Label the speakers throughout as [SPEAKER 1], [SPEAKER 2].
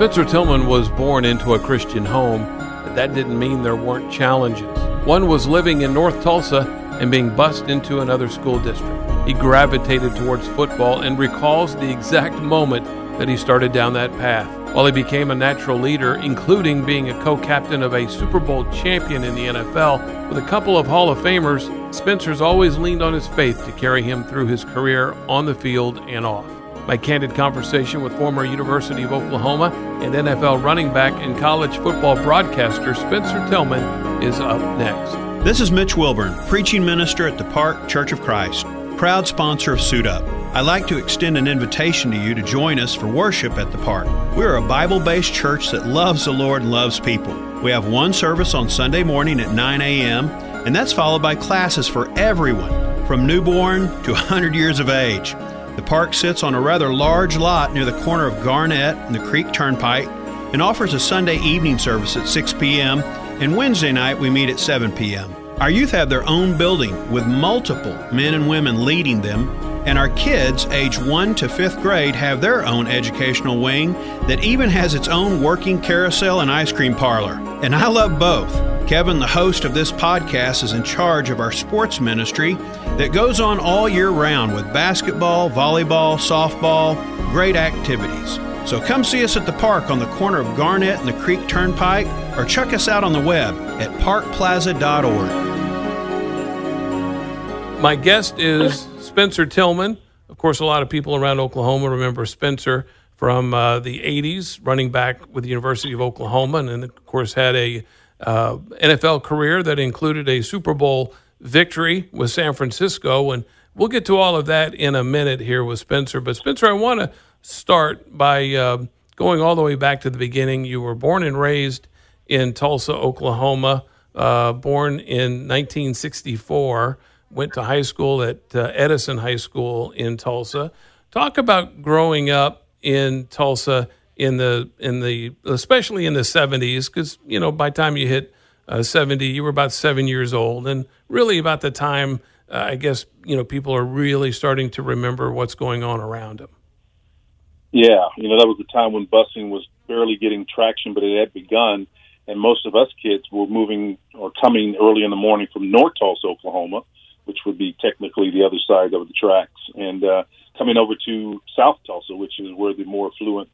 [SPEAKER 1] Spencer Tillman was born into a Christian home, but that didn't mean there weren't challenges. One was living in North Tulsa and being bused into another school district. He gravitated towards football and recalls the exact moment that he started down that path. While he became a natural leader, including being a co captain of a Super Bowl champion in the NFL with a couple of Hall of Famers, Spencer's always leaned on his faith to carry him through his career on the field and off. My candid conversation with former University of Oklahoma and NFL running back and college football broadcaster Spencer Tillman is up next.
[SPEAKER 2] This is Mitch Wilburn, preaching minister at the Park Church of Christ, proud sponsor of Suit Up. I'd like to extend an invitation to you to join us for worship at the park. We're a Bible based church that loves the Lord and loves people. We have one service on Sunday morning at 9 a.m., and that's followed by classes for everyone from newborn to 100 years of age. The park sits on a rather large lot near the corner of Garnett and the Creek Turnpike and offers a Sunday evening service at 6 p.m. and Wednesday night we meet at 7 p.m. Our youth have their own building with multiple men and women leading them, and our kids, age 1 to 5th grade, have their own educational wing that even has its own working carousel and ice cream parlor. And I love both. Kevin, the host of this podcast, is in charge of our sports ministry that goes on all year round with basketball, volleyball, softball, great activities. So come see us at the park on the corner of Garnett and the Creek Turnpike, or check us out on the web at parkplaza.org.
[SPEAKER 1] My guest is Spencer Tillman. Of course, a lot of people around Oklahoma remember Spencer from uh, the 80s, running back with the University of Oklahoma, and of course had a uh, NFL career that included a Super Bowl victory with San Francisco. And we'll get to all of that in a minute here with Spencer. But, Spencer, I want to start by uh, going all the way back to the beginning. You were born and raised in Tulsa, Oklahoma, uh, born in 1964, went to high school at uh, Edison High School in Tulsa. Talk about growing up in Tulsa in the in the especially in the 70s because you know by the time you hit uh, 70 you were about seven years old and really about the time uh, i guess you know people are really starting to remember what's going on around them
[SPEAKER 3] yeah you know that was the time when busing was barely getting traction but it had begun and most of us kids were moving or coming early in the morning from north tulsa oklahoma which would be technically the other side of the tracks and uh, coming over to south tulsa which is where the more affluent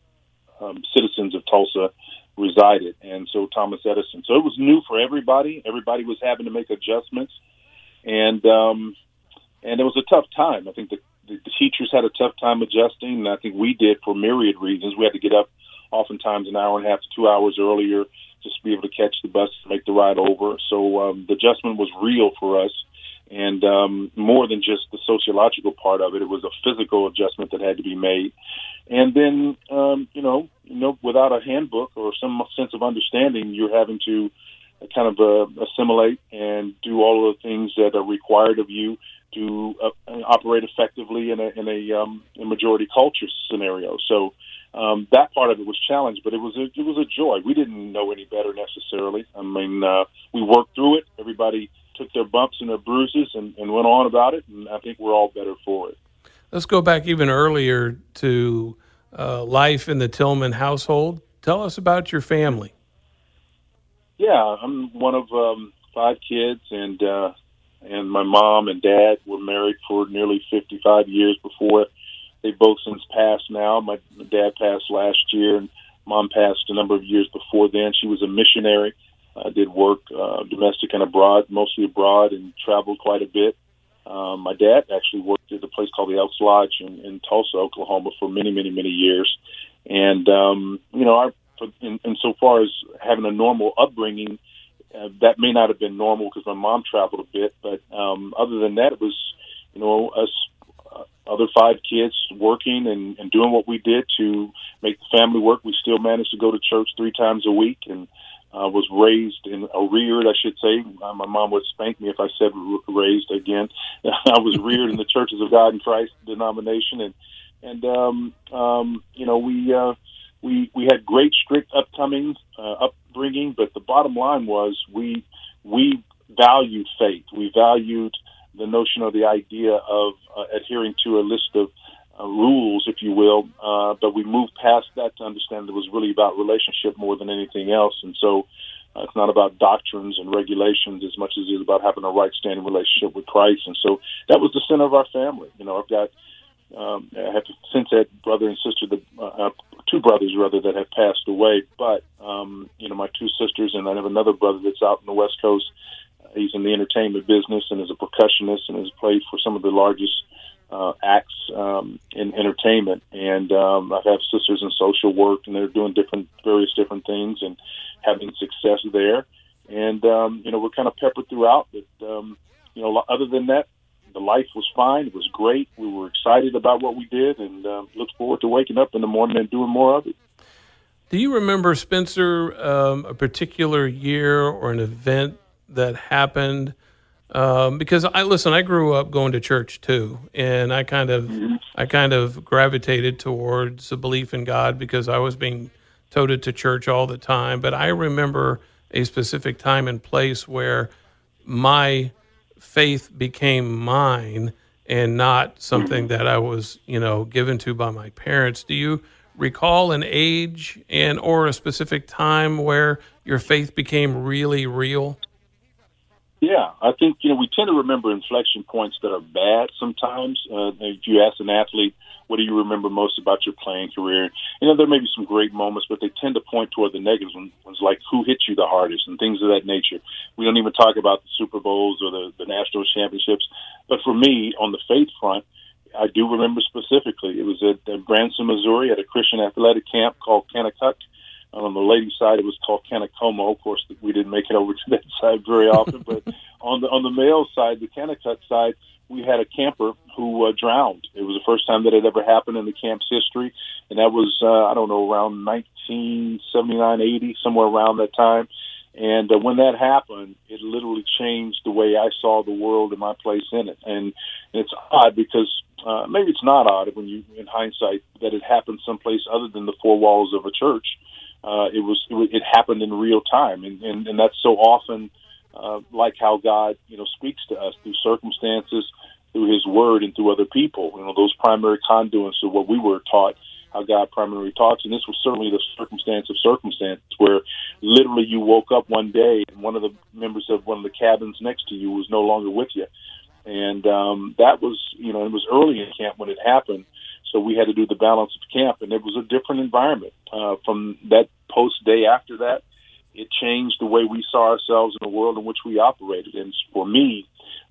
[SPEAKER 3] um, citizens of Tulsa resided, and so Thomas Edison. So it was new for everybody. Everybody was having to make adjustments, and um, and it was a tough time. I think the, the, the teachers had a tough time adjusting, and I think we did for myriad reasons. We had to get up oftentimes an hour and a half to two hours earlier just to be able to catch the bus to make the ride over. So um, the adjustment was real for us and um, more than just the sociological part of it, it was a physical adjustment that had to be made. And then, um, you know, you know, without a handbook or some sense of understanding, you're having to kind of uh, assimilate and do all of the things that are required of you to uh, operate effectively in a in a, um, a majority culture scenario. So um, that part of it was challenged, but it was a, it was a joy. We didn't know any better necessarily. I mean, uh, we worked through it. Everybody took their bumps and their bruises and, and went on about it, and I think we're all better for it.
[SPEAKER 1] Let's go back even earlier to uh, life in the Tillman household. Tell us about your family.
[SPEAKER 3] Yeah, I'm one of um, five kids, and uh, and my mom and dad were married for nearly 55 years before they both since passed. Now, my, my dad passed last year, and mom passed a number of years before then. She was a missionary I did work uh, domestic and abroad, mostly abroad, and traveled quite a bit. Um, my dad actually worked at a place called the Elks Lodge in, in Tulsa, Oklahoma, for many, many, many years. And um, you know, our in, in so far as having a normal upbringing, uh, that may not have been normal because my mom traveled a bit. But um, other than that, it was you know us uh, other five kids working and, and doing what we did to make the family work. We still managed to go to church three times a week and uh, was raised in or reared, I should say. Uh, my mom would spank me if I said raised again. I was reared in the Churches of God in Christ denomination, and and um, um, you know we uh, we we had great strict upcoming uh, upbringing, but the bottom line was we we valued faith. We valued the notion of the idea of uh, adhering to a list of uh, rules, if you will. Uh, but we moved past that to understand it was really about relationship more than anything else. And so uh, it's not about doctrines and regulations as much as it is about having a right standing relationship with Christ. And so that was the center of our family. You know, I've got um, I have since had brother and sister, the, uh, two brothers rather that have passed away. But um, you know, my two sisters, and I have another brother that's out in the West Coast. He's in the entertainment business and is a percussionist and has played for some of the largest uh, acts um, in entertainment. And um, I have sisters in social work, and they're doing different, various different things and having success there. And um, you know, we're kind of peppered throughout. But um, you know, other than that, the life was fine. It was great. We were excited about what we did, and uh, look forward to waking up in the morning and doing more of it.
[SPEAKER 1] Do you remember Spencer um, a particular year or an event that happened? Um, because I listen, I grew up going to church too, and I kind of, mm-hmm. I kind of gravitated towards a belief in God because I was being toted to church all the time. But I remember a specific time and place where my faith became mine and not something that I was, you know, given to by my parents. Do you recall an age and or a specific time where your faith became really real?
[SPEAKER 3] Yeah, I think you know we tend to remember inflection points that are bad sometimes. Uh, if you ask an athlete, what do you remember most about your playing career? You know, there may be some great moments, but they tend to point toward the ones, like who hit you the hardest and things of that nature. We don't even talk about the Super Bowls or the, the national championships. But for me, on the faith front, I do remember specifically. It was at, at Branson, Missouri, at a Christian athletic camp called Kanakuk on the ladies' side, it was called Kanakomo. Of course, we didn't make it over to that side very often. but on the on the male side, the Kanakuk side, we had a camper who uh, drowned. It was the first time that it ever happened in the camp's history, and that was uh, I don't know around 1979, 80, somewhere around that time. And uh, when that happened, it literally changed the way I saw the world and my place in it. And it's odd because uh, maybe it's not odd when you, in hindsight, that it happened someplace other than the four walls of a church uh, it was it, it happened in real time, and, and and that's so often uh, like how God you know speaks to us through circumstances, through His Word, and through other people. You know those primary conduits of what we were taught, how God primarily talks, and this was certainly the circumstance of circumstance where literally you woke up one day and one of the members of one of the cabins next to you was no longer with you, and um, that was you know it was early in camp when it happened. So we had to do the balance of camp, and it was a different environment. Uh, from that post day after that, it changed the way we saw ourselves in the world in which we operated. And for me,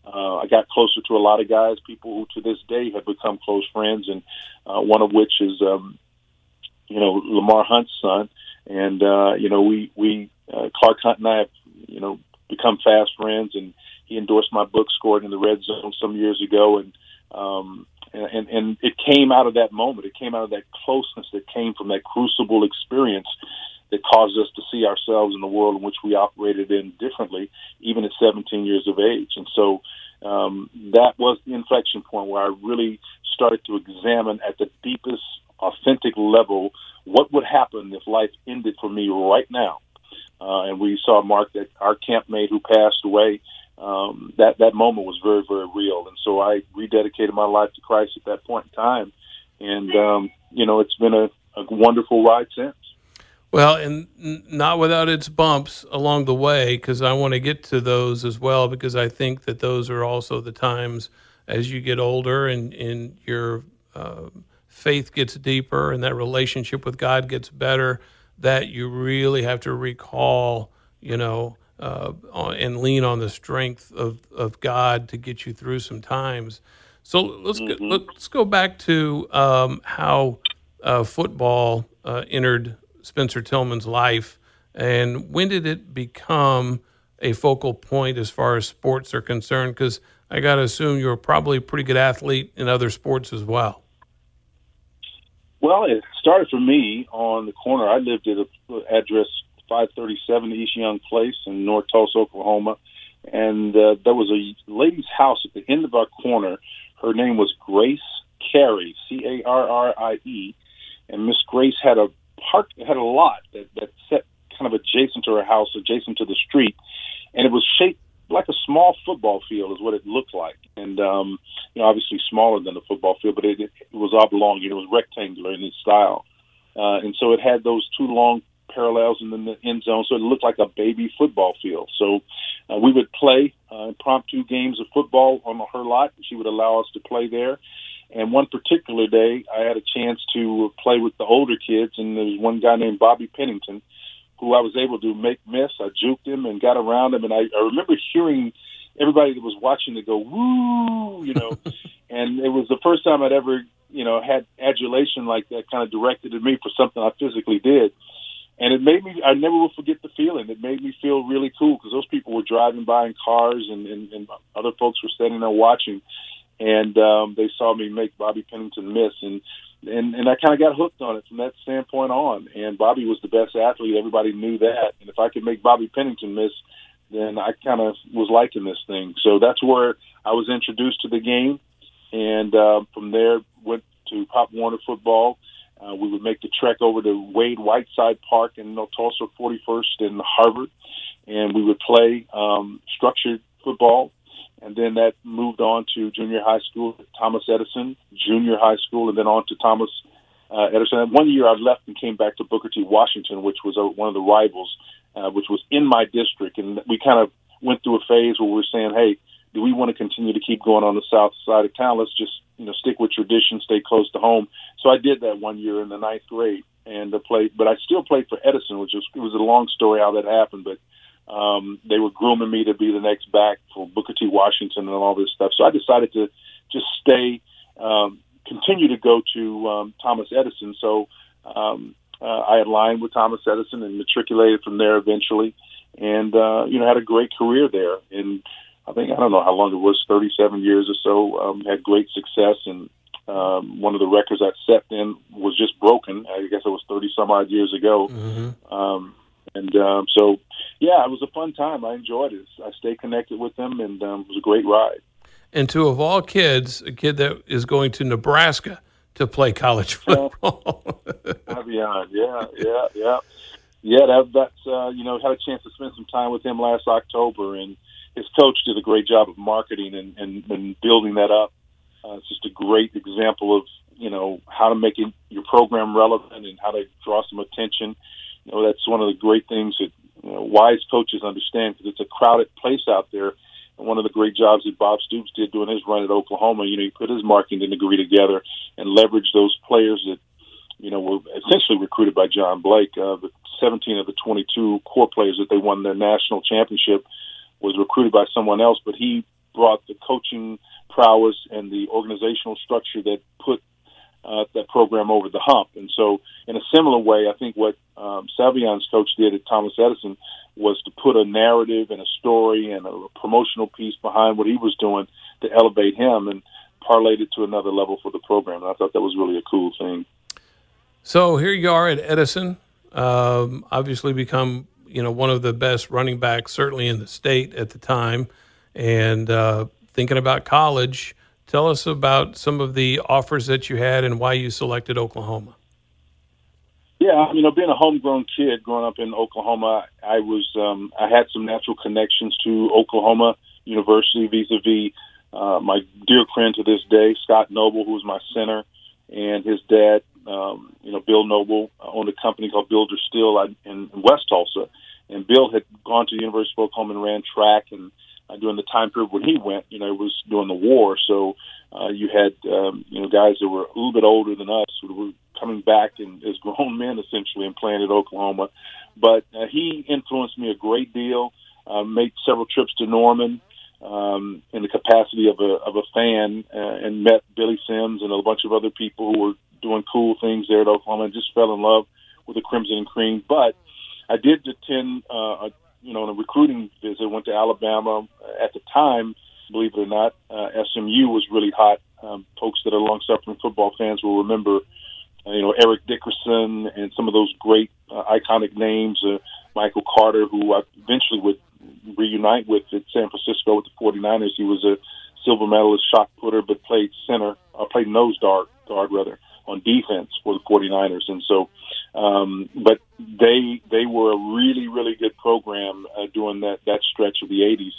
[SPEAKER 3] uh, I got closer to a lot of guys, people who to this day have become close friends, and uh, one of which is, um, you know, Lamar Hunt's son. And uh, you know, we we uh, Clark Hunt and I have, you know, become fast friends, and he endorsed my book, scored in the red zone some years ago, and um, and, and it came out of that moment. It came out of that closeness that came from that crucible experience that caused us to see ourselves in the world in which we operated in differently, even at 17 years of age. And so um, that was the inflection point where I really started to examine at the deepest, authentic level what would happen if life ended for me right now. Uh, and we saw Mark, that our campmate who passed away, um, that that moment was very very real, and so I rededicated my life to Christ at that point in time, and um, you know it's been a, a wonderful ride since.
[SPEAKER 1] Well, and not without its bumps along the way, because I want to get to those as well, because I think that those are also the times as you get older and, and your uh, faith gets deeper and that relationship with God gets better, that you really have to recall, you know, uh, and lean on the strength of, of God to get you through some times. So let's mm-hmm. go, let's go back to um, how uh, football uh, entered Spencer Tillman's life, and when did it become a focal point as far as sports are concerned? Because I got to assume you're probably a pretty good athlete in other sports as well.
[SPEAKER 3] Well, it started for me on the corner. I lived at an address 537 East Young Place in North Tulsa, Oklahoma. And uh, there was a lady's house at the end of our corner. Her name was Grace Carrie, C A R R I E. And Miss Grace had a park, had a lot that, that set kind of adjacent to her house, adjacent to the street. And it was shaped like a small football field is what it looked like, and um, you know, obviously smaller than a football field, but it, it was oblong. It was rectangular in its style, uh, and so it had those two long parallels in the end zone, so it looked like a baby football field. So uh, we would play uh, impromptu games of football on her lot. And she would allow us to play there. And one particular day, I had a chance to play with the older kids, and there was one guy named Bobby Pennington who I was able to make miss. I juked him and got around him, and I, I remember hearing everybody that was watching to go woo, you know, and it was the first time I'd ever, you know, had adulation like that kind of directed at me for something I physically did. And it made me, I never will forget the feeling. It made me feel really cool because those people were driving by in cars and, and, and other folks were standing there watching. And um, they saw me make Bobby Pennington miss. And and and I kind of got hooked on it from that standpoint on. And Bobby was the best athlete; everybody knew that. And if I could make Bobby Pennington miss, then I kind of was liking this thing. So that's where I was introduced to the game, and uh, from there went to Pop Warner football. Uh, we would make the trek over to Wade Whiteside Park in Tulsa 41st in Harvard, and we would play um, structured football and then that moved on to junior high school Thomas Edison, junior high school, and then on to Thomas uh, Edison. And one year I left and came back to Booker T. Washington, which was a, one of the rivals, uh, which was in my district, and we kind of went through a phase where we were saying, "Hey, do we want to continue to keep going on the south side of town? Let's just you know stick with tradition, stay close to home." So I did that one year in the ninth grade, and uh, played, but I still played for Edison, which was it was a long story how that happened, but um, they were grooming me to be the next back for Booker T. Washington and all this stuff. So I decided to just stay, um, continue to go to um, Thomas Edison. So um, uh, I aligned with Thomas Edison and matriculated from there eventually, and uh, you know had a great career there. And I think I don't know how long it was, 37 years or so. Um, had great success, and um, one of the records I set then was just broken. I guess it was 30 some odd years ago. Mm-hmm. Um, and um, so, yeah, it was a fun time. I enjoyed it. I stayed connected with them, and um, it was a great ride.
[SPEAKER 1] And to of all kids, a kid that is going to Nebraska to play college football.
[SPEAKER 3] beyond, yeah, yeah, yeah, yeah. That, that's uh, you know had a chance to spend some time with him last October, and his coach did a great job of marketing and, and, and building that up. Uh, it's just a great example of you know how to make it, your program relevant and how to draw some attention you know, that's one of the great things that you know, wise coaches understand because it's a crowded place out there. And one of the great jobs that Bob Stoops did doing his run at Oklahoma, you know, he put his marketing degree together and leveraged those players that, you know, were essentially recruited by John Blake. Uh, the 17 of the 22 core players that they won their national championship was recruited by someone else, but he brought the coaching prowess and the organizational structure that put uh, that program over the hump. And so, in a similar way, I think what um, Savion's coach did at Thomas Edison was to put a narrative and a story and a promotional piece behind what he was doing to elevate him and parlayed it to another level for the program. And I thought that was really a cool thing.
[SPEAKER 1] So here you are at Edison, um, obviously become you know one of the best running backs certainly in the state at the time, and uh, thinking about college. Tell us about some of the offers that you had and why you selected Oklahoma.
[SPEAKER 3] Yeah, you know, being a homegrown kid growing up in Oklahoma, I was um, I had some natural connections to Oklahoma University vis-a-vis uh, my dear friend to this day, Scott Noble, who was my center, and his dad, um, you know, Bill Noble, owned a company called Builder Steel in, in West Tulsa, and Bill had gone to the University of Oklahoma and ran track and uh, during the time period when he went, you know, it was during the war. So uh, you had, um, you know, guys that were a little bit older than us who were coming back and as grown men essentially and playing at Oklahoma. But uh, he influenced me a great deal. Uh, made several trips to Norman um, in the capacity of a of a fan, uh, and met Billy Sims and a bunch of other people who were doing cool things there at Oklahoma, and just fell in love with the Crimson and Cream. But I did attend uh, a you know, on a recruiting visit, went to Alabama. At the time, believe it or not, uh, SMU was really hot. Um, folks that are long-suffering football fans will remember, uh, you know, Eric Dickerson and some of those great uh, iconic names. Uh, Michael Carter, who I eventually would reunite with at San Francisco with the 49ers. He was a silver medalist shot putter, but played center, uh, played nose guard, guard rather, on defense for the 49ers. And so Um, but they they were a really really good program uh, during that that stretch of the '80s.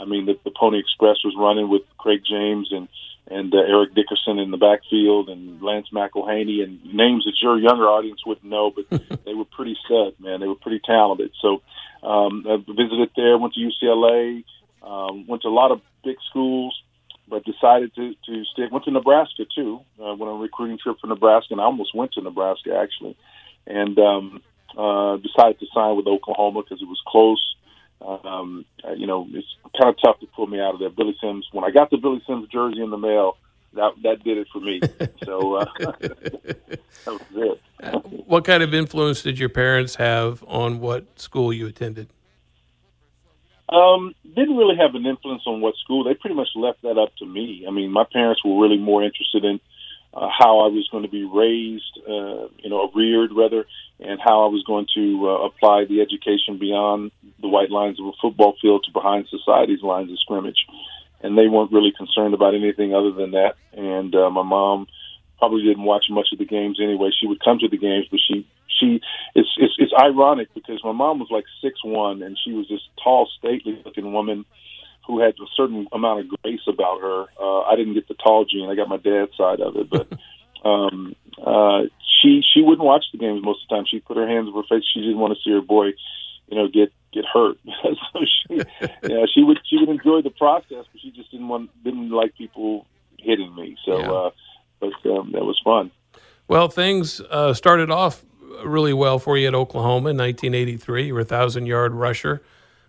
[SPEAKER 3] I mean, the, the Pony Express was running with Craig James and and uh, Eric Dickerson in the backfield and Lance McIlhenny and names that your younger audience wouldn't know, but they were pretty stud, man. They were pretty talented. So um, I visited there, went to UCLA, um, went to a lot of big schools, but decided to to stick. Went to Nebraska too. Uh, went on a recruiting trip for Nebraska, and I almost went to Nebraska actually, and um, uh, decided to sign with Oklahoma because it was close. Um, uh, you know, it's kind of tough to pull me out of there. Billy Sims. When I got the Billy Sims jersey in the mail, that that did it for me. so uh, that was it.
[SPEAKER 1] what kind of influence did your parents have on what school you attended?
[SPEAKER 3] Um, didn't really have an influence on what school. They pretty much left that up to me. I mean, my parents were really more interested in uh, how I was going to be raised, uh, you know, reared rather, and how I was going to uh, apply the education beyond the white lines of a football field to behind society's lines of scrimmage. And they weren't really concerned about anything other than that. And uh, my mom probably didn't watch much of the games anyway. She would come to the games, but she she it's it's, it's ironic because my mom was like six one, and she was this tall, stately looking woman who had a certain amount of grace about her. Uh, I didn't get the tall gene; I got my dad's side of it, but. um uh she she wouldn't watch the games most of the time she'd put her hands over her face she didn't want to see her boy you know get get hurt so she yeah she would she would enjoy the process but she just didn't want didn't like people hitting me so
[SPEAKER 1] Yeah.
[SPEAKER 3] uh but um that was fun
[SPEAKER 1] Well, things uh, started off really well for you at Oklahoma in 1983. You were a thousand yard rusher,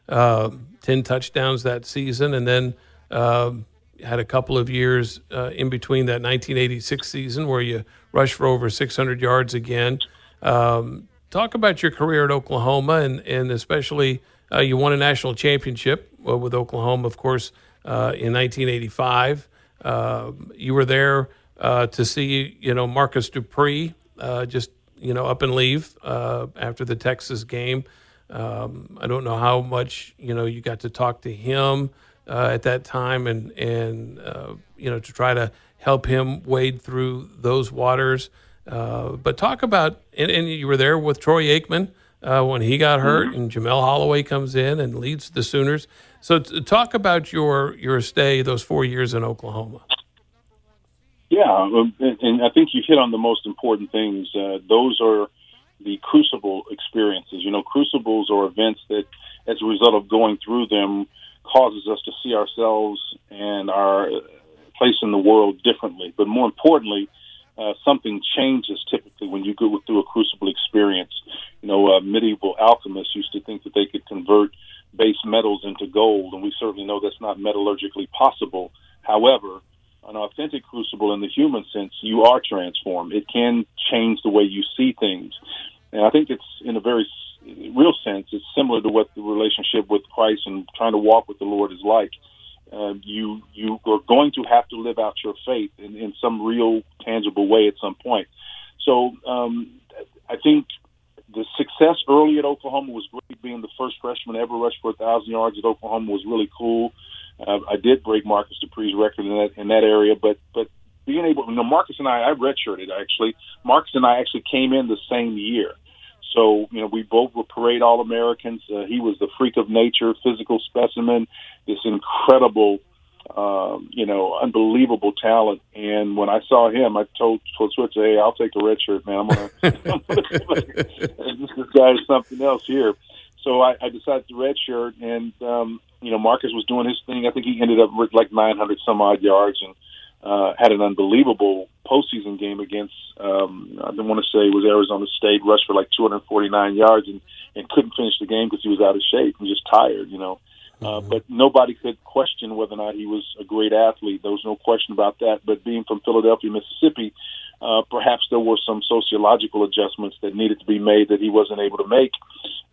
[SPEAKER 1] uh, 10 touchdowns that season, and then um had a couple of years uh, in between that 1986 season where you rushed for over 600 yards again. Um, talk about your career at Oklahoma and, and especially uh, you won a national championship uh, with Oklahoma, of course, uh, in 1985. Um you were there uh, to see, you know, Marcus Dupree uh, just, you know, up and leave uh, after the Texas game. Um, I don't know how much, you know, you got to talk to him uh, at that time and, and uh, you know, to try to help him wade through those waters. Uh, but talk about, and, and you were there with Troy Aikman uh, when he got hurt, and Jamelle Holieway comes in and leads the Sooners. So, t- talk about your your stay those four years in Oklahoma.
[SPEAKER 3] Yeah, and I think you hit on the most important things. Uh, those are the crucible experiences. You know, crucibles are events that, as a result of going through them, causes us to see ourselves and our place in the world differently. But more importantly, uh, something changes typically when you go through a crucible experience. You know, uh, medieval alchemists used to think that they could convert base metals into gold, and we certainly know that's not metallurgically possible. However, an authentic crucible in the human sense, you are transformed. It can change the way you see things. And I think it's in a very real sense, it's similar to what the relationship with Christ and trying to walk with the Lord is like. Uh, you you are going to have to live out your faith in, in some real tangible way at some point. So um, I think the success early at Oklahoma was great. Being the first freshman ever rushed for a thousand yards at Oklahoma was really cool. Uh, I did break Marcus Dupree's record in that in that area, but but being able, you know, Marcus and I, I redshirted actually. Marcus and I actually came in the same year, so you know we both were parade All Americans. Uh, he was the freak of nature, physical specimen, this incredible, um, you know, unbelievable talent. And when I saw him, I told told Switzer, "Hey, I'll take the red shirt, man. I'm gonna, I'm gonna this, this guy is something else here." So I, I decided to red shirt, and um, you know, Marcus was doing his thing. I think he ended up with like 900 some odd yards and uh, had an unbelievable postseason game against. Um, I don't want to say it was Arizona State. Rushed for like 249 yards and and couldn't finish the game because he was out of shape and just tired. You know. Uh, but nobody could question whether or not he was a great athlete. There was no question about that. But being from Philadelphia, Mississippi, uh, perhaps there were some sociological adjustments that needed to be made that he wasn't able to make,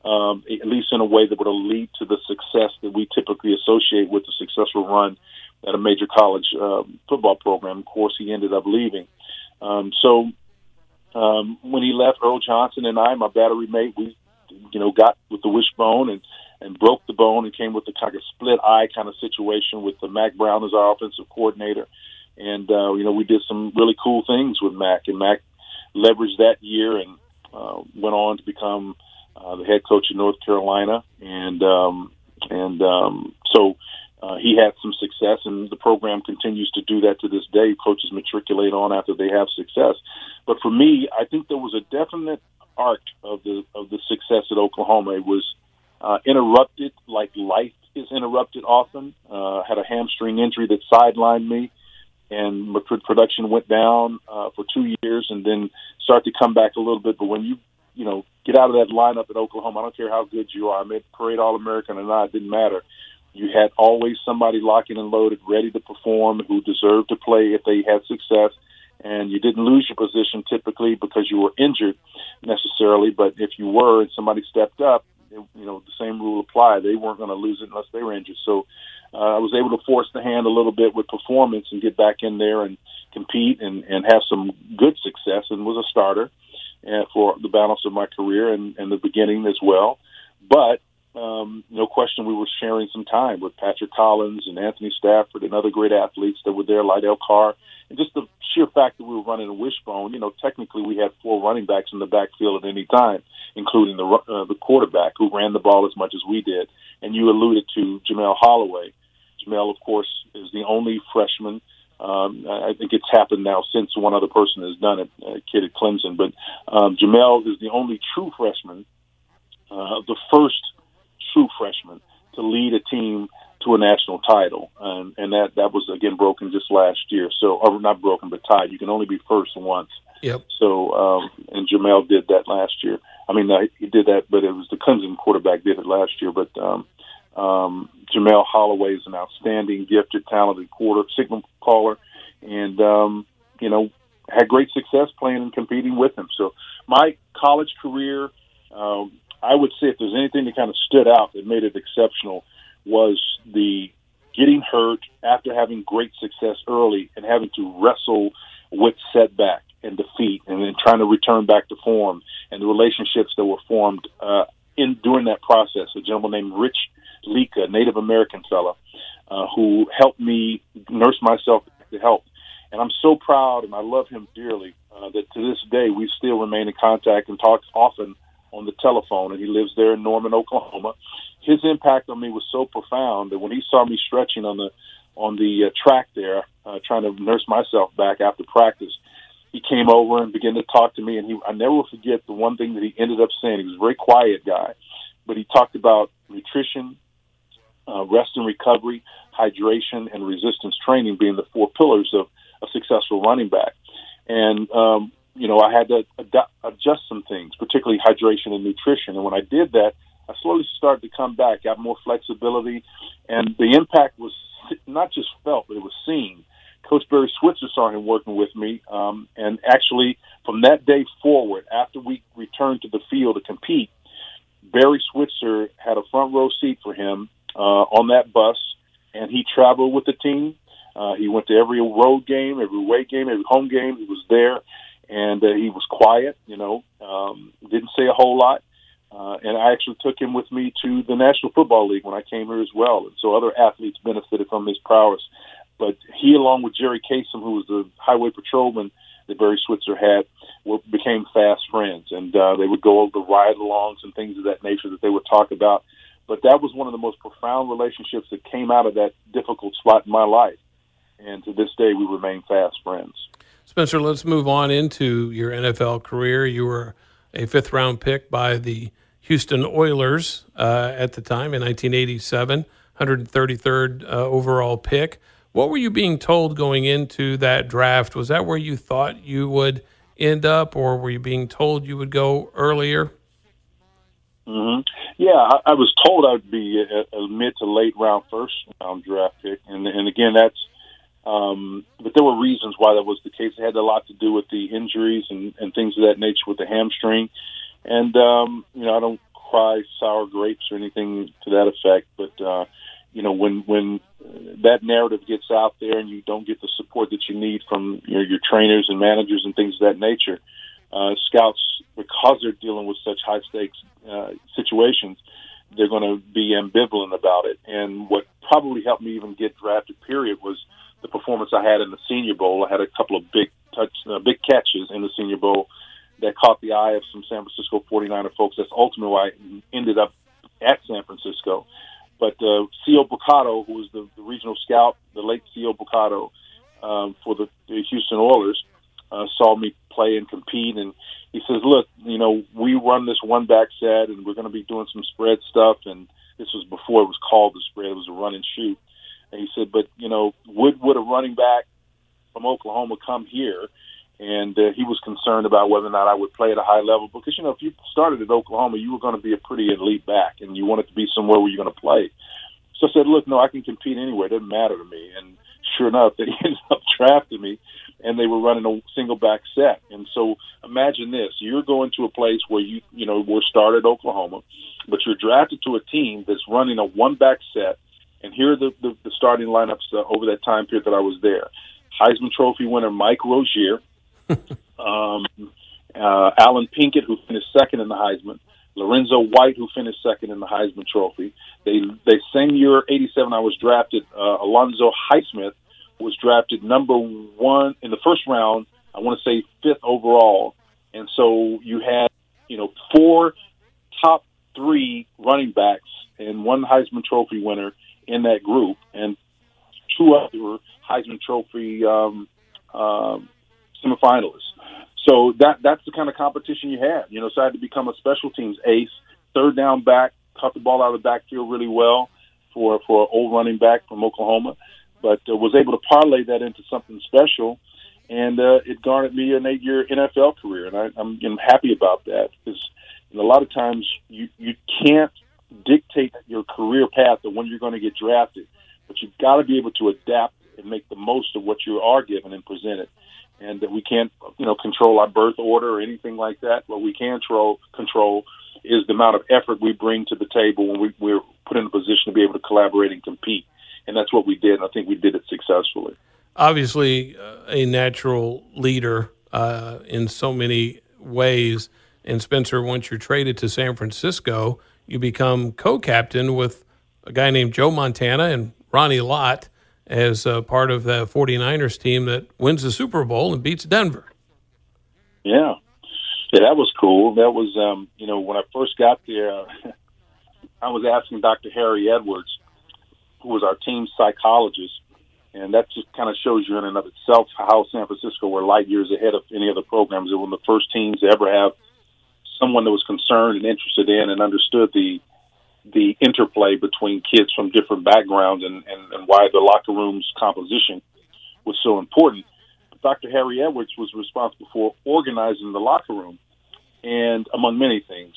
[SPEAKER 3] um, at least in a way that would lead to the success that we typically associate with a successful run at a major college uh, football program. Of course, he ended up leaving. Um, so um, when he left, Earl Johnson and I, my battery mate, we, you know, got with the wishbone and and broke the bone and came with the kind of split eye kind of situation with the Mack Brown as our offensive coordinator. And, uh, you know, we did some really cool things with Mack and Mack leveraged that year and uh, went on to become uh, the head coach of North Carolina, and um, and um, so uh, he had some success, and the program continues to do that to this day. Coaches matriculate on after they have success. But for me, I think there was a definite arc of the of the success at Oklahoma. It was uh, interrupted, like life is interrupted often. Uh, had a hamstring injury that sidelined me, and my production went down uh, for two years, and then started to come back a little bit. But when you you know get out of that lineup at Oklahoma, I don't care how good you are. I made parade All American or not, it didn't matter. You had always somebody locking and loaded, ready to perform, who deserved to play if they had success. And you didn't lose your position typically because you were injured necessarily, but if you were and somebody stepped up, you know the same rule applied. They weren't going to lose it unless they were injured. So uh, I was able to force the hand a little bit with performance and get back in there and compete and, and have some good success and was a starter uh, for the balance of my career and, and the beginning as well. But um, no question we were sharing some time with Patrick Collins and Anthony Stafford and other great athletes that were there, Lydell Carr, and just the sheer fact that we were running a wishbone. You know, technically we had four running backs in the backfield at any time, including the uh, the quarterback who ran the ball as much as we did. And you alluded to Jamelle Holieway. Jamelle, of course, is the only freshman. Um, I think it's happened now since one other person has done it, a kid at Clemson. But um, Jamelle is the only true freshman, uh, the first true freshman to lead a team to a national title, and, and that that was again broken just last year. So, or not broken, but tied. You can only be first once.
[SPEAKER 1] Yep.
[SPEAKER 3] So, um, and Jamel did that last year. I mean, uh, he did that, but it was the Clemson quarterback did it last year. But um, um, Jamelle Holieway is an outstanding, gifted, talented quarter signal caller, and um, you know had great success playing and competing with him. So, my college career. Um, I would say if there's anything that kind of stood out that made it exceptional was the getting hurt after having great success early and having to wrestle with setback and defeat and then trying to return back to form and the relationships that were formed uh, in during that process. A gentleman named Rich Lika, Native American fellow, uh, who helped me nurse myself to health. And I'm so proud and I love him dearly uh, that to this day we still remain in contact and talk often on the telephone, and he lives there in Norman, Oklahoma. His impact on me was so profound that when he saw me stretching on the on the uh, track there, uh, trying to nurse myself back after practice, he came over and began to talk to me. And he, I never will forget the one thing that he ended up saying. He was a very quiet guy, but he talked about nutrition, uh, rest and recovery, hydration, and resistance training being the four pillars of a successful running back. And um, you know, I had to ad- adjust some things, particularly hydration and nutrition. And when I did that, I slowly started to come back, got more flexibility, and the impact was not just felt, but it was seen. Coach Barry Switzer saw him working with me, um, and actually from that day forward, after we returned to the field to compete, Barry Switzer had a front row seat for him uh, on that bus, and he traveled with the team. Uh, he went to every road game, every away game, every home game. He was there, and uh, he was quiet. You know, um, didn't say a whole lot. Uh, and I actually took him with me to the National Football League when I came here as well. And so other athletes benefited from his prowess. But he, along with Jerry Kasem, who was the highway patrolman that Barry Switzer had, were, became fast friends. And uh, they would go over the ride-alongs and things of that nature that they would talk about. But that was one of the most profound relationships that came out of that difficult spot in my life. And to this day, we remain fast friends.
[SPEAKER 1] Spencer, let's move on into your NFL career. You were a fifth round pick by the Houston Oilers uh, at the time in 1987, 133rd uh, overall pick. What were you being told going into that draft? Was that where you thought you would end up, or were you being told you would go earlier?
[SPEAKER 3] Mm-hmm. Yeah, I, I was told I'd be a, a mid to late round first round draft pick, and and again that's um, but there were reasons why that was the case. It had a lot to do with the injuries and, and things of that nature with the hamstring. And, um, you know, I don't cry sour grapes or anything to that effect. But, uh, you know, when, when that narrative gets out there and you don't get the support that you need from your, your trainers and managers and things of that nature, uh, scouts, because they're dealing with such high stakes uh, situations, they're going to be ambivalent about it. And what probably helped me even get drafted, period, was – the performance I had in the Senior Bowl. I had a couple of big touch, uh, big catches in the Senior Bowl that caught the eye of some San Francisco 49er folks. That's ultimately why I ended up at San Francisco. But uh, C.O. Brocato, who was the, the regional scout, the late C.O. Brocato um, for the, the Houston Oilers, uh, saw me play and compete, and he says, "Look, you know, we run this one back set, and we're going to be doing some spread stuff." And this was before it was called the spread; it was a run and shoot. And he said, "But you know, would would a running back from Oklahoma come here?" And uh, he was concerned about whether or not I would play at a high level because you know if you started at Oklahoma, you were going to be a pretty elite back, and you wanted to be somewhere where you're going to play. So I said, "Look, no, I can compete anywhere; it doesn't matter to me." And sure enough, they ended up drafting me, and they were running a single back set. And so imagine this: you're going to a place where you you know we're started Oklahoma, but you're drafted to a team that's running a one back set. And here are the, the, the starting lineups uh, over that time period that I was there. Heisman Trophy winner Mike Rozier, um, uh, Allen Pinkett, who finished second in the Heisman, Lorenzo White, who finished second in the Heisman Trophy. They, they same year, '87, I was drafted. Uh, Alonzo Highsmith was drafted number one in the first round. I want to say fifth overall, and so you had, you know, four top three running backs and one Heisman Trophy winner in that group, and two other Heisman Trophy um, um, semifinalists. So that that's the kind of competition you have. You know, so I had to become a special teams ace, third down back, caught the ball out of the backfield really well for for an old running back from Oklahoma, but uh, was able to parlay that into something special, and uh, it garnered me an eight-year NFL career, and I, I'm, I'm happy about that because a lot of times you you can't dictate your career path or when you're going to get drafted, but you've got to be able to adapt and make the most of what you are given and presented and that we can't, you know, control our birth order or anything like that. What we can control, control is the amount of effort we bring to the table when we, we're put in a position to be able to collaborate and compete. And that's what we did. And I think we did it successfully.
[SPEAKER 1] Obviously, uh, a natural leader uh, in so many ways. And Spencer, once you're traded to San Francisco, you become co-captain with a guy named Joe Montana and Ronnie Lott as part of the 49ers team that wins the Super Bowl and beats Denver.
[SPEAKER 3] Yeah. Yeah, that was cool. That was, um, you know, when I first got there, I was asking Dr. Harry Edwards, who was our team psychologist, and that just kind of shows you in and of itself how San Francisco were light years ahead of any other programs. They were the first teams to ever have someone that was concerned and interested in and understood the the interplay between kids from different backgrounds and, and, and why the locker room's composition was so important. Dr. Harry Edwards was responsible for organizing the locker room, and among many things.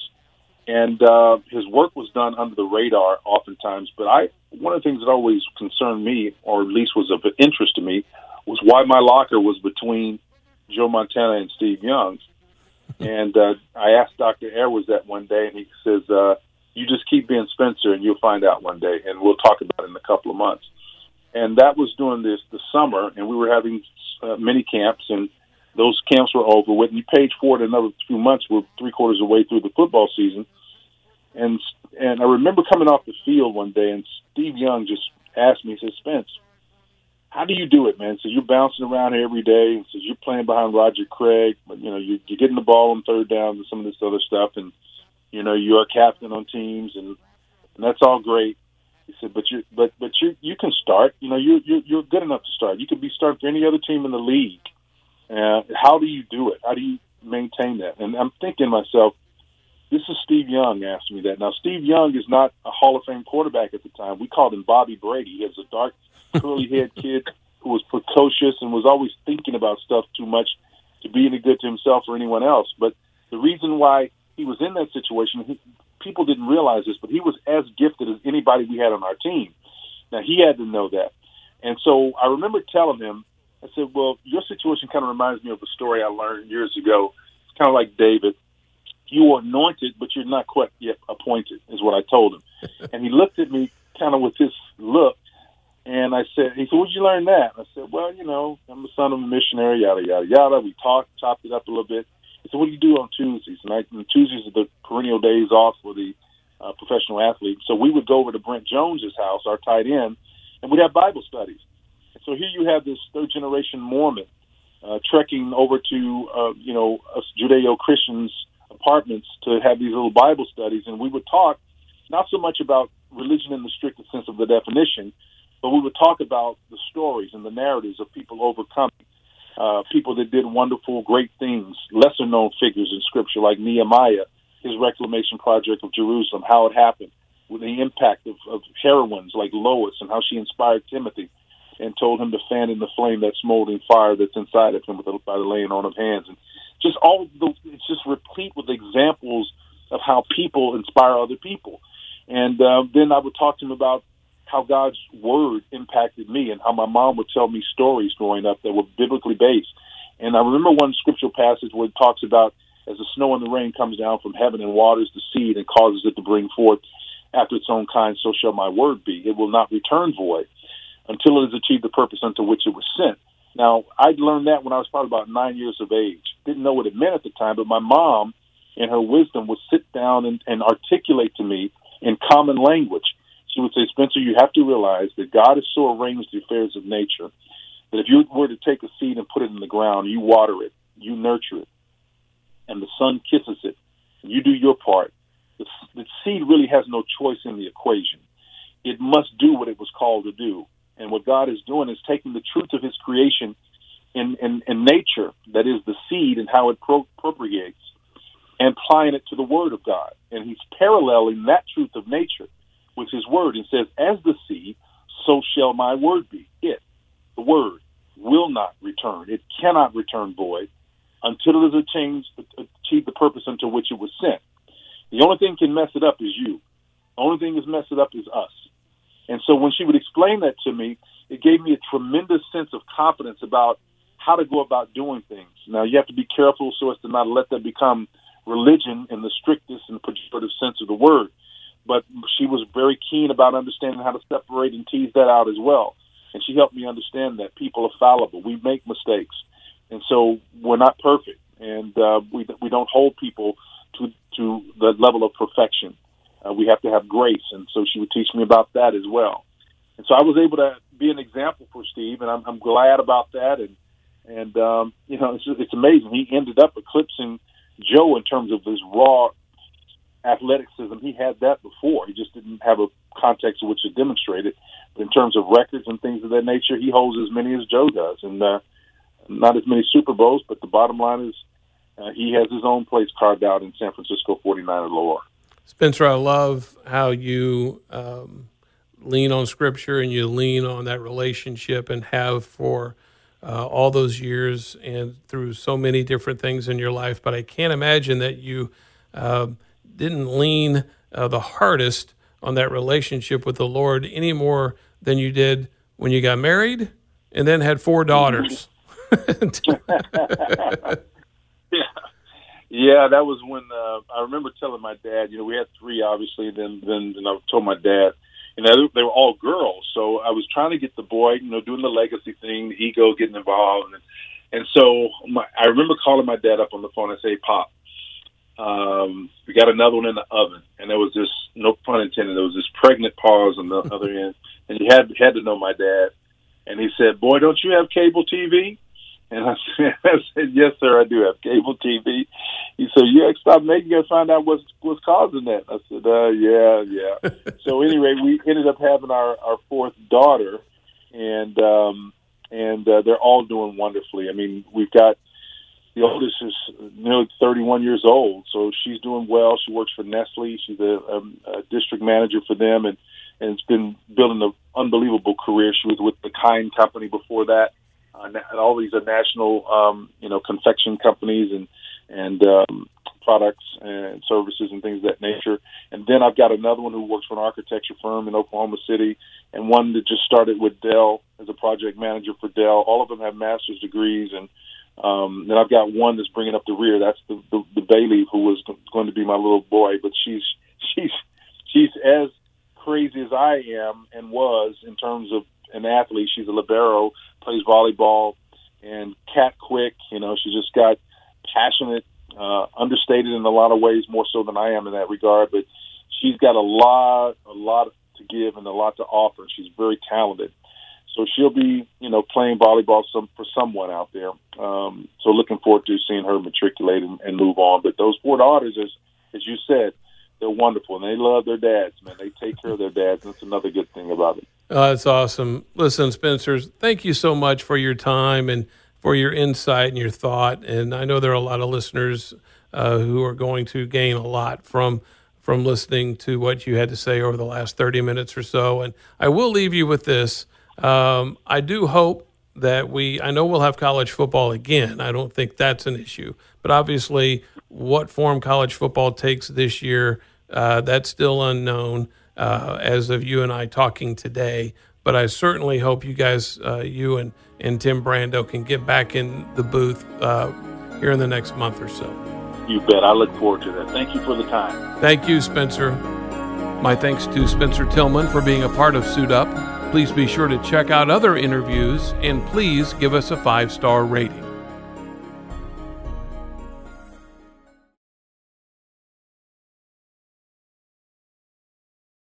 [SPEAKER 3] And uh, his work was done under the radar oftentimes. But I, one of the things that always concerned me, or at least was of interest to me, was why my locker was between Joe Montana and Steve Young's. And uh, I asked Dr. Edwards that one day, and he says, uh, you just keep being Spencer, and you'll find out one day. And we'll talk about it in a couple of months. And that was during this the summer, and we were having uh, mini camps, and those camps were over with. And you page forward another few months, we're three quarters of the way through the football season, and and I remember coming off the field one day, and Steve Young just asked me, he said, Spence, how do you do it, man? So you're bouncing around every day, says you're playing behind Roger Craig, but you know you, you're getting the ball on third down and some of this other stuff, and you know, you're a captain on teams, and, and that's all great. He said, but you, but but you, you can start. You know, you you you're good enough to start. You could be starting for any other team in the league. Uh, how do you do it? How do you maintain that? And I'm thinking to myself, this is Steve Young asking me that. Now, Steve Young is not a Hall of Fame quarterback at the time. We called him Bobby Brady. He was a dark, curly-haired kid who was precocious and was always thinking about stuff too much to be any good to himself or anyone else. But the reason why he was in that situation. He, people didn't realize this, but he was as gifted as anybody we had on our team. Now he had to know that, and so I remember telling him, I said, "Well, your situation kind of reminds me of a story I learned years ago. It's kind of like David. You were anointed, but you're not quite yet appointed," is what I told him. and he looked at me kind of with this look, and I said, "He said, where'd you learn that?" I said, "Well, you know, I'm the son of a missionary, yada yada yada." We talked, chopped it up a little bit. So what do you do on Tuesdays? And, I, and Tuesdays are the perennial days off for the uh, professional athletes. So we would go over to Brent Jones's house, our tight end, and we'd have Bible studies. And so here you have this third generation Mormon uh, trekking over to uh, you know us Judeo Christians apartments to have these little Bible studies, and we would talk not so much about religion in the strictest sense of the definition, but we would talk about the stories and the narratives of people overcoming, uh, people that did wonderful, great things, lesser known figures in Scripture like Nehemiah, his reclamation project of Jerusalem, how it happened, with the impact of, of heroines like Lois and how she inspired Timothy and told him to fan in the flame that smoldering fire that's inside of him with the, by the laying on of hands. And just all the, it's just replete with examples of how people inspire other people. And uh, then I would talk to him about how God's word impacted me and how my mom would tell me stories growing up that were biblically based. And I remember one scriptural passage where it talks about as the snow and the rain comes down from heaven and waters the seed and causes it to bring forth after its own kind, so shall my word be. It will not return void until it has achieved the purpose unto which it was sent. Now, I'd learned that when I was probably about nine years of age. Didn't know what it meant at the time, but my mom, in her wisdom, would sit down and, and articulate to me in common language. She would say, Spencer, you have to realize that God has so arranged the affairs of nature that if you were to take a seed and put it in the ground, you water it, you nurture it, and the sun kisses it, you do your part, the, the seed really has no choice in the equation. It must do what it was called to do. And what God is doing is taking the truth of His creation in, in, in nature, that is the seed and how it pro- propagates, and applying it to the Word of God. And He's paralleling that truth of nature with His Word and says, As the seed, so shall my Word be. It, the Word, will not return. It cannot return void until it has achieved, the purpose unto which it was sent. The only thing can mess it up is you. The only thing that's mess it up is us. And so when she would explain that to me, it gave me a tremendous sense of confidence about how to go about doing things. Now you have to be careful so as to not let that become religion in the strictest and pejorative sense of the word. But she was very keen about understanding how to separate and tease that out as well. And she helped me understand that people are fallible. We make mistakes. And so we're not perfect. And uh, we, we don't hold people to, to the level of perfection uh, we have to have grace. And so she would teach me about that as well. And so I was able to be an example for Steve, and I'm, I'm glad about that. And and um, you know, it's, it's amazing. He ended up eclipsing Joe in terms of his raw athleticism. He had that before. He just didn't have a context in which to demonstrate it. But in terms of records and things of that nature, he holds as many as Joe does, and uh, not as many Super Bowls. But the bottom line is, uh, he has his own place carved out in San Francisco 49er lore.
[SPEAKER 1] Spencer, I love how you um, lean on Scripture and you lean on that relationship and have for uh, all those years and through so many different things in your life. But I can't imagine that you uh, didn't lean uh, the hardest on that relationship with the Lord any more than you did when you got married and then had four daughters.
[SPEAKER 3] yeah. Yeah, that was when uh, I remember telling my dad. You know, we had three, obviously. Then, then, and I told my dad, and they, they were all girls. So I was trying to get the boy, you know, doing the legacy thing, the ego getting involved, and and so my, I remember calling my dad up on the phone and say, "Pop, um, we got another one in the oven," and there was this, no pun intended, there was this pregnant pause on the other end, and you had had to know my dad, and he said, "Boy, don't you have cable TV?" And I said, I said, yes, sir, I do have cable TV. He said, yeah, stop making us find out what's what's causing that. I said, uh, yeah, yeah. so anyway, we ended up having our our fourth daughter, and um, and uh, they're all doing wonderfully. I mean, we've got the oldest is nearly 31 years old, so she's doing well. She works for Nestle. She's a, um, a district manager for them, and and it's been building an unbelievable career. She was with the Kind Company before that uh, all these are national, um, you know, confection companies and and um, products and services and things of that nature. And then I've got another one who works for an architecture firm in Oklahoma City, and one that just started with Dell as a project manager for Dell. All of them have master's degrees, and um, then I've got one that's bringing up the rear. That's the, the the Bailey who was going to be my little boy, but she's she's she's as crazy as I am and was in terms of an athlete. She's a libero, plays volleyball, and cat quick. You know, she's just got passionate, uh, understated in a lot of ways, more so than I am in that regard. But she's got a lot, a lot to give and a lot to offer. She's very talented. So she'll be, you know, playing volleyball some for someone out there. Um, so looking forward to seeing her matriculate and, and move on. But those four daughters, as as you said, they're wonderful and they love their dads. Man, they take care of their dads. That's another good thing about it.
[SPEAKER 1] Uh, that's awesome. Listen, Spencer, thank you so much for your time and for your insight and your thought. And I know there are a lot of listeners uh, who are going to gain a lot from from listening to what you had to say over the last 30 minutes or so. And I will leave you with this. Um, I do hope that we, I know we'll have college football again. I don't think that's an issue. But obviously, what form college football takes this year, uh, that's still unknown uh, as of you and I talking today. But I certainly hope you guys, uh, you and, and Tim Brando, can get back in the booth uh, here in the next month or so.
[SPEAKER 3] You bet. I look forward to that. Thank you for the time.
[SPEAKER 1] Thank you, Spencer. My thanks to Spencer Tillman for being a part of Suit Up. Please be sure to check out other interviews and please give us a five star rating.